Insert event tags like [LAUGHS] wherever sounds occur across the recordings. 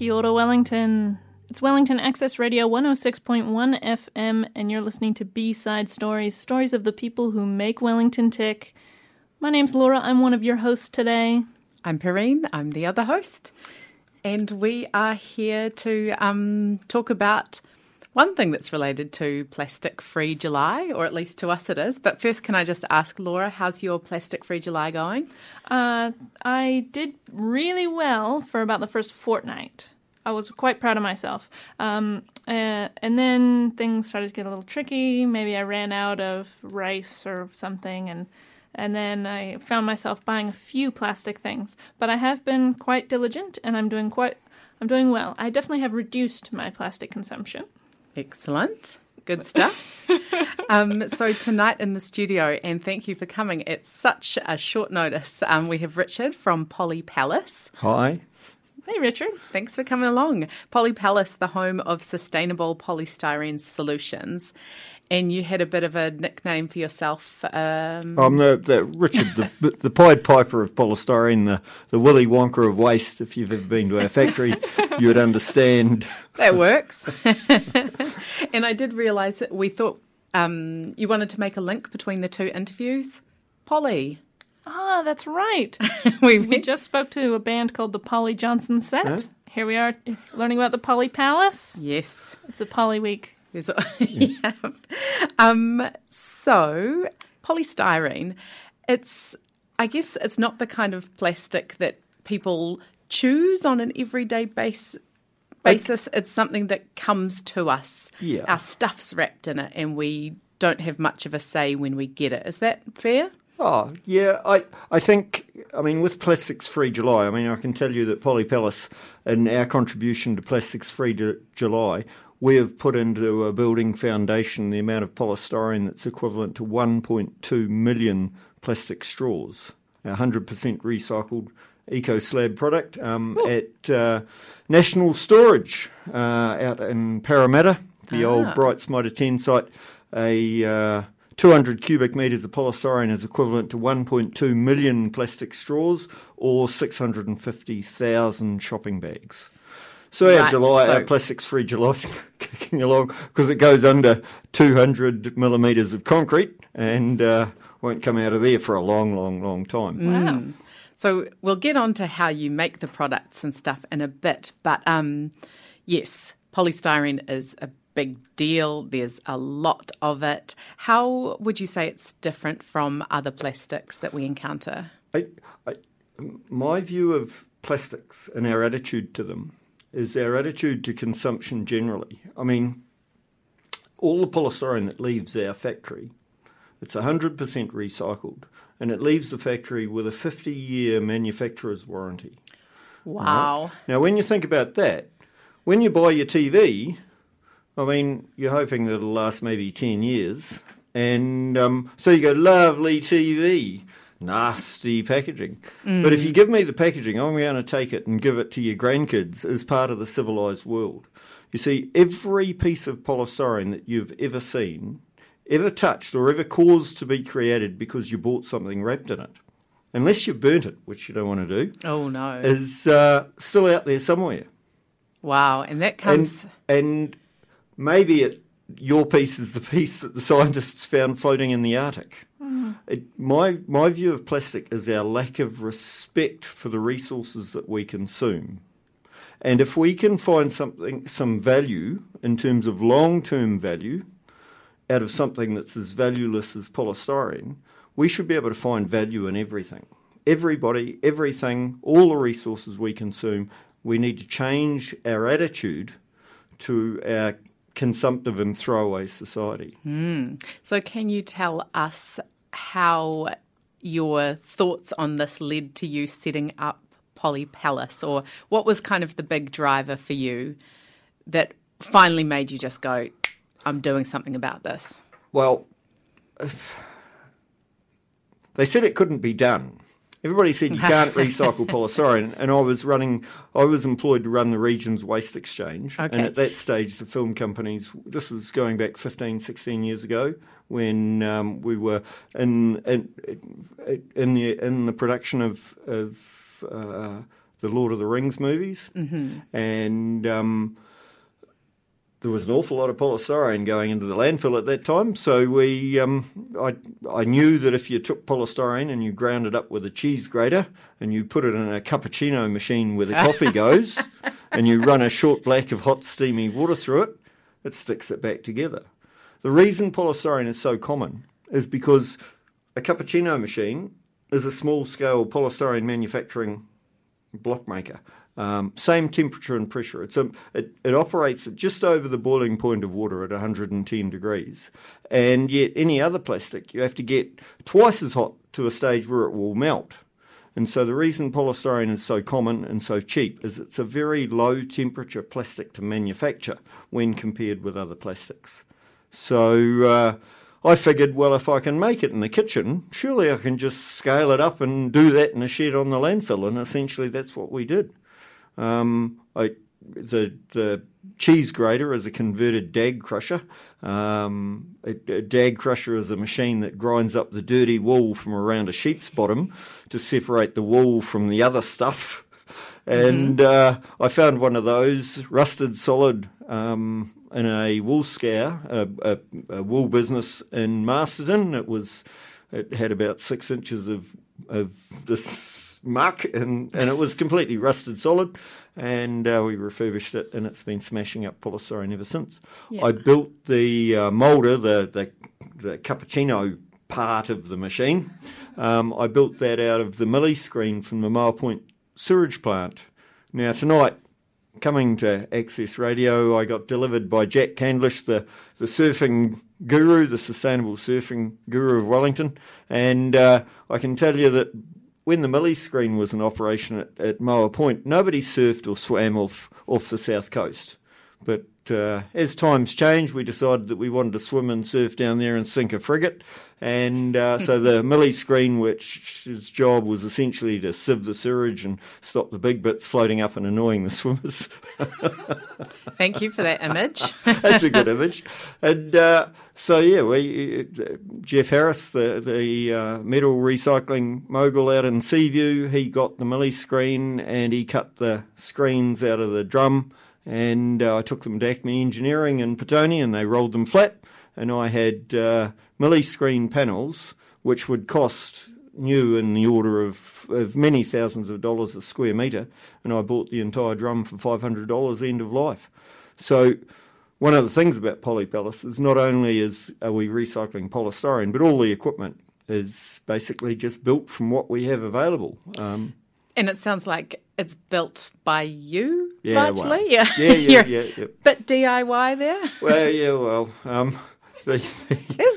Ora, Wellington. It's Wellington Access Radio 106.1 FM, and you're listening to B Side Stories, stories of the people who make Wellington tick. My name's Laura. I'm one of your hosts today. I'm Perrine. I'm the other host. And we are here to um, talk about one thing that's related to Plastic Free July, or at least to us it is. But first, can I just ask Laura, how's your Plastic Free July going? Uh, I did really well for about the first fortnight. I was quite proud of myself. Um, uh, and then things started to get a little tricky. Maybe I ran out of rice or something, and and then I found myself buying a few plastic things. But I have been quite diligent, and I'm doing quite. I'm doing well. I definitely have reduced my plastic consumption. Excellent. Good stuff. um, so, tonight in the studio, and thank you for coming. It's such a short notice. Um, we have Richard from Poly Palace. Hi. Hey, Richard. Thanks for coming along. Poly Palace, the home of sustainable polystyrene solutions. And you had a bit of a nickname for yourself. Um... I'm the, the Richard, the, the Pied Piper of polystyrene, the, the Willy Wonka of waste. If you've ever been to our factory, [LAUGHS] you would understand. That works. [LAUGHS] and I did realise that we thought um, you wanted to make a link between the two interviews. Polly. Ah, that's right. [LAUGHS] we, we just spoke to a band called the Polly Johnson Set. Huh? Here we are learning about the Poly Palace. Yes. It's a Polly Week. There's, [LAUGHS] yeah. um, so, polystyrene, it's, I guess, it's not the kind of plastic that people choose on an everyday base, basis. It's something that comes to us. Yeah. Our stuff's wrapped in it, and we don't have much of a say when we get it. Is that fair? Oh, yeah. I, I think, I mean, with Plastics Free July, I mean, I can tell you that Palace and our contribution to Plastics Free July, we have put into a building foundation the amount of polystyrene that's equivalent to 1.2 million plastic straws, a 100% recycled eco slab product um, at uh, National Storage uh, out in Paremata, the ah. old Brights Mitre 10 site. A uh, 200 cubic metres of polystyrene is equivalent to 1.2 million plastic straws or 650,000 shopping bags. So our July, so our plastics free July [LAUGHS] kicking along because it goes under 200 millimetres of concrete and uh, won't come out of there for a long, long, long time. Mm. Wow. So we'll get on to how you make the products and stuff in a bit, but um, yes, polystyrene is a big deal. There's a lot of it. How would you say it's different from other plastics that we encounter? I, I, my view of plastics and our attitude to them is our attitude to consumption generally. I mean, all the polystyrene that leaves our factory, it's 100% recycled, and it leaves the factory with a 50 year manufacturer's warranty. Wow. Right? Now, when you think about that, when you buy your TV, I mean, you're hoping that it'll last maybe 10 years. And um, so you go, lovely TV nasty packaging. Mm. But if you give me the packaging, I'm going to take it and give it to your grandkids as part of the civilized world. You see, every piece of polystyrene that you've ever seen, ever touched, or ever caused to be created because you bought something wrapped in it, unless you've burnt it, which you don't want to do. Oh no, is uh, still out there somewhere. Wow, and that comes and, and maybe it, your piece is the piece that the scientists found floating in the Arctic. Mm-hmm. It, my my view of plastic is our lack of respect for the resources that we consume. And if we can find something some value in terms of long term value out of something that's as valueless as polystyrene, we should be able to find value in everything. Everybody, everything, all the resources we consume, we need to change our attitude to our consumptive and throwaway society. Mm. So, can you tell us how your thoughts on this led to you setting up Poly Palace, or what was kind of the big driver for you that finally made you just go, I'm doing something about this? Well, [SIGHS] they said it couldn't be done. Everybody said you can't recycle [LAUGHS] polystyrene, and I was running. I was employed to run the region's waste exchange, okay. and at that stage, the film companies. This was going back 15, 16 years ago when um, we were in in in the in the production of of uh, the Lord of the Rings movies, mm-hmm. and um, there was an awful lot of polystyrene going into the landfill at that time. So we, um, I, I knew that if you took polystyrene and you ground it up with a cheese grater and you put it in a cappuccino machine where the coffee [LAUGHS] goes, and you run a short black of hot steamy water through it, it sticks it back together. The reason polystyrene is so common is because a cappuccino machine is a small scale polystyrene manufacturing block maker. Um, same temperature and pressure. A, it, it operates at just over the boiling point of water at 110 degrees. And yet, any other plastic, you have to get twice as hot to a stage where it will melt. And so, the reason polystyrene is so common and so cheap is it's a very low temperature plastic to manufacture when compared with other plastics. So, uh, I figured, well, if I can make it in the kitchen, surely I can just scale it up and do that in a shed on the landfill. And essentially, that's what we did. Um, I, the the cheese grater is a converted dag crusher. Um, a, a, dag crusher is a machine that grinds up the dirty wool from around a sheep's bottom to separate the wool from the other stuff. And mm-hmm. uh, I found one of those rusted solid um, in a wool scour, a, a, a, wool business in Masterton. It was it had about six inches of of this muck, and, and it was completely rusted solid. And uh, we refurbished it, and it's been smashing up polystyrene ever since. I built the uh, moulder, the, the, the cappuccino part of the machine. Um, I built that out of the milli screen from the Moa Point sewage plant. Now tonight, coming to Access Radio, I got delivered by Jack Candlish, the, the surfing guru, the sustainable surfing guru of Wellington, and uh, I can tell you that when the Millie screen was in operation at, at Moa Point, nobody surfed or swam off, off the south coast. But uh, as times changed, we decided that we wanted to swim and surf down there and sink a frigate. And uh, so the [LAUGHS] Millie screen, which its job was essentially to sieve the sewage and stop the big bits floating up and annoying the swimmers. [LAUGHS] Thank you for that image. [LAUGHS] That's a good image. And uh, so yeah, we uh, Jeff Harris, the the uh, metal recycling mogul out in Seaview, he got the Millie screen and he cut the screens out of the drum and uh, I took them to Acme Engineering in Petone and they rolled them flat. And I had uh, milli screen panels, which would cost new in the order of, of many thousands of dollars a square metre. And I bought the entire drum for $500 end of life. So, one of the things about Poly Palace is not only is are we recycling polystyrene, but all the equipment is basically just built from what we have available. Um, and it sounds like it's built by you yeah, largely. Yeah, yeah, [LAUGHS] yeah, yeah, yeah. Bit DIY there. Well, yeah, well, um, [LAUGHS] the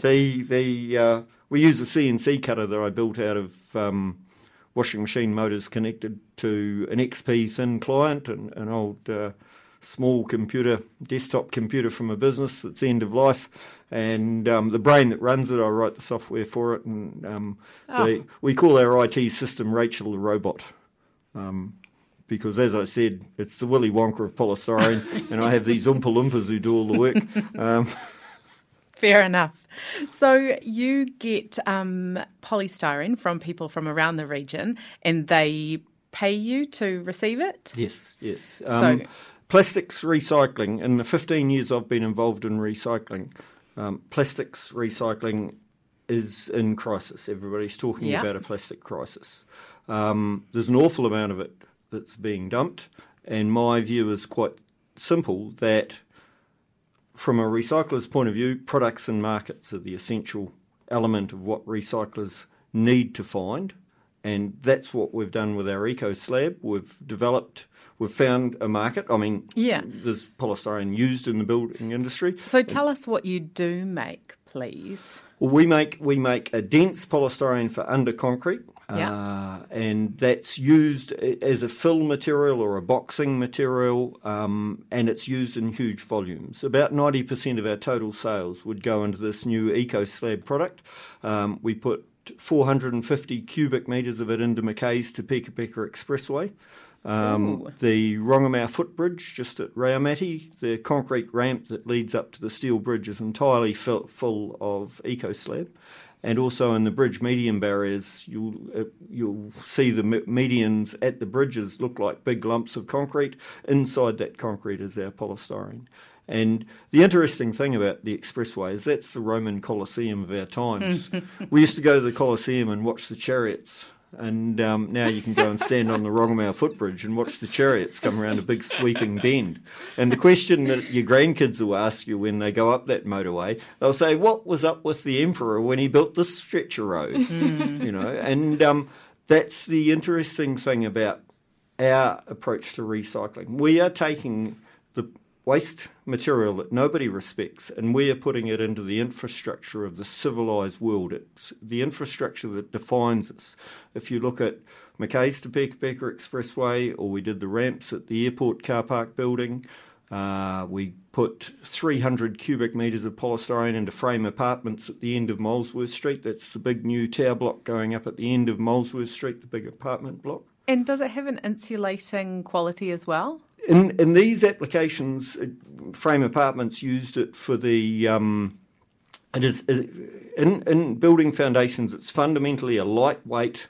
the, the uh, we use a CNC cutter that I built out of um, washing machine motors connected to an XP thin client, and an old uh, small computer, desktop computer from a business that's end of life, and um, the brain that runs it, I write the software for it, and um, oh. the, we call our IT system Rachel the robot. Um, because, as I said, it's the Willy Wonka of polystyrene, [LAUGHS] and I have these Oompa Loompas who do all the work. Um, Fair enough. So you get um, polystyrene from people from around the region, and they pay you to receive it. Yes, yes. Um, so, plastics recycling. In the 15 years I've been involved in recycling, um, plastics recycling is in crisis. Everybody's talking about a plastic crisis. Um, there's an awful amount of it that's being dumped, and my view is quite simple that from a recycler's point of view, products and markets are the essential element of what recyclers need to find, and that's what we've done with our Eco Slab. We've developed we've found a market. I mean, yeah. there's polystyrene used in the building industry. So tell us what you do make, please. Well, we make we make a dense polystyrene for under concrete, yeah. uh, and that's used as a fill material or a boxing material, um, and it's used in huge volumes. About ninety percent of our total sales would go into this new Eco Slab product. Um, we put 450 cubic metres of it into Mackay's to Peka Peka Expressway. Um, the Rongamau footbridge just at Raumati, the concrete ramp that leads up to the steel bridge is entirely full of eco slab. And also in the bridge median barriers, you'll uh, you'll see the medians at the bridges look like big lumps of concrete. Inside that concrete is our polystyrene. And the interesting thing about the expressway is that's the Roman Colosseum of our times. [LAUGHS] we used to go to the Colosseum and watch the chariots and um, now you can go and stand on the Rongamau footbridge and watch the chariots come around a big sweeping bend. And the question that your grandkids will ask you when they go up that motorway, they'll say, "What was up with the emperor when he built this stretcher road?" [LAUGHS] Mm. You know, and um, that's the interesting thing about our approach to recycling. We are taking waste material that nobody respects, and we are putting it into the infrastructure of the civilised world. It's the infrastructure that defines us. If you look at Mackay's to Peka Peka Expressway, or we did the ramps at the airport car park building, uh, we put 300 cubic metres of polystyrene into frame apartments at the end of Molesworth Street. That's the big new tower block going up at the end of Molesworth Street, the big apartment block. And does it have an insulating quality as well? in in these applications, uh, frame apartments used it for the. Um, it is in in building foundations. It's fundamentally a lightweight,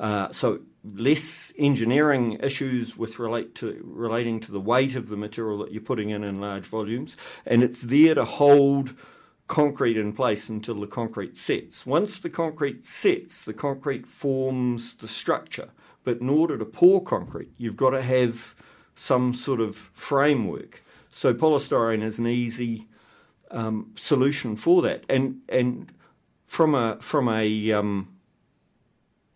uh, so less engineering issues with relate to relating to the weight of the material that you're putting in in large volumes, and it's there to hold concrete in place until the concrete sets. Once the concrete sets, the concrete forms the structure. But in order to pour concrete, you've got to have some sort of framework. So polystyrene is an easy um, solution for that. And and from a from a um,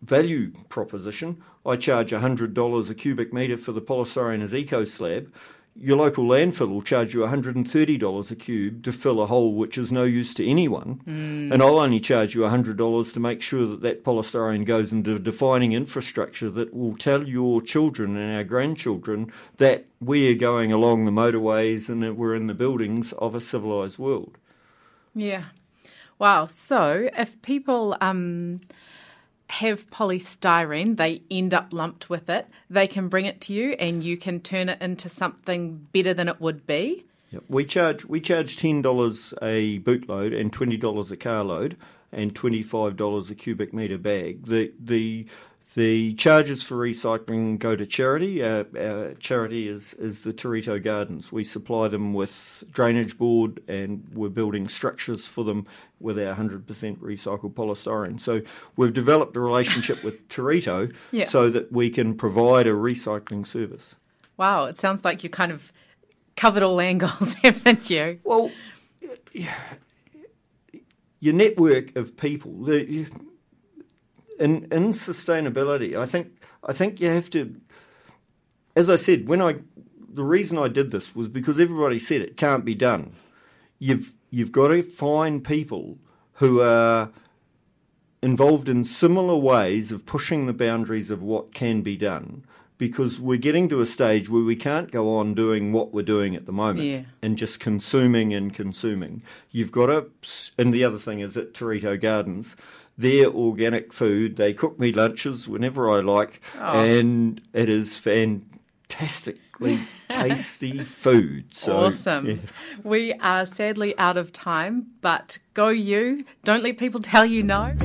value proposition, I charge hundred dollars a cubic metre for the polystyrene as eco slab your local landfill will charge you $130 a cube to fill a hole which is no use to anyone, mm. and I'll only charge you $100 to make sure that that polystyrene goes into defining infrastructure that will tell your children and our grandchildren that we are going along the motorways and that we're in the buildings of a civilised world. Yeah. Wow. So if people. Um have polystyrene, they end up lumped with it. They can bring it to you and you can turn it into something better than it would be. Yep. We charge we charge ten dollars a bootload and twenty dollars a carload and twenty five dollars a cubic metre bag. The the the charges for recycling go to charity. Our, our, charity is, is the Te Rito Gardens. We supply them with drainage board and we're building structures for them with our 100% recycled polystyrene. So we've developed a relationship with Te Rito [LAUGHS] yeah. so that we can provide a recycling service. Wow, it sounds like you kind of covered all angles, [LAUGHS] haven't you? Well, your network of people, the, in in sustainability, I think I think you have to. As I said, when I the reason I did this was because everybody said it can't be done. You've you've got to find people who are involved in similar ways of pushing the boundaries of what can be done because we're getting to a stage where we can't go on doing what we're doing at the moment yeah. and just consuming and consuming. You've got to, and the other thing is at Te Rito Gardens, their organic food. They cook me lunches whenever I like, oh. and it is fantastically [LAUGHS] tasty food. So, awesome. Yeah. We are sadly out of time, but go you. Don't let people tell you no.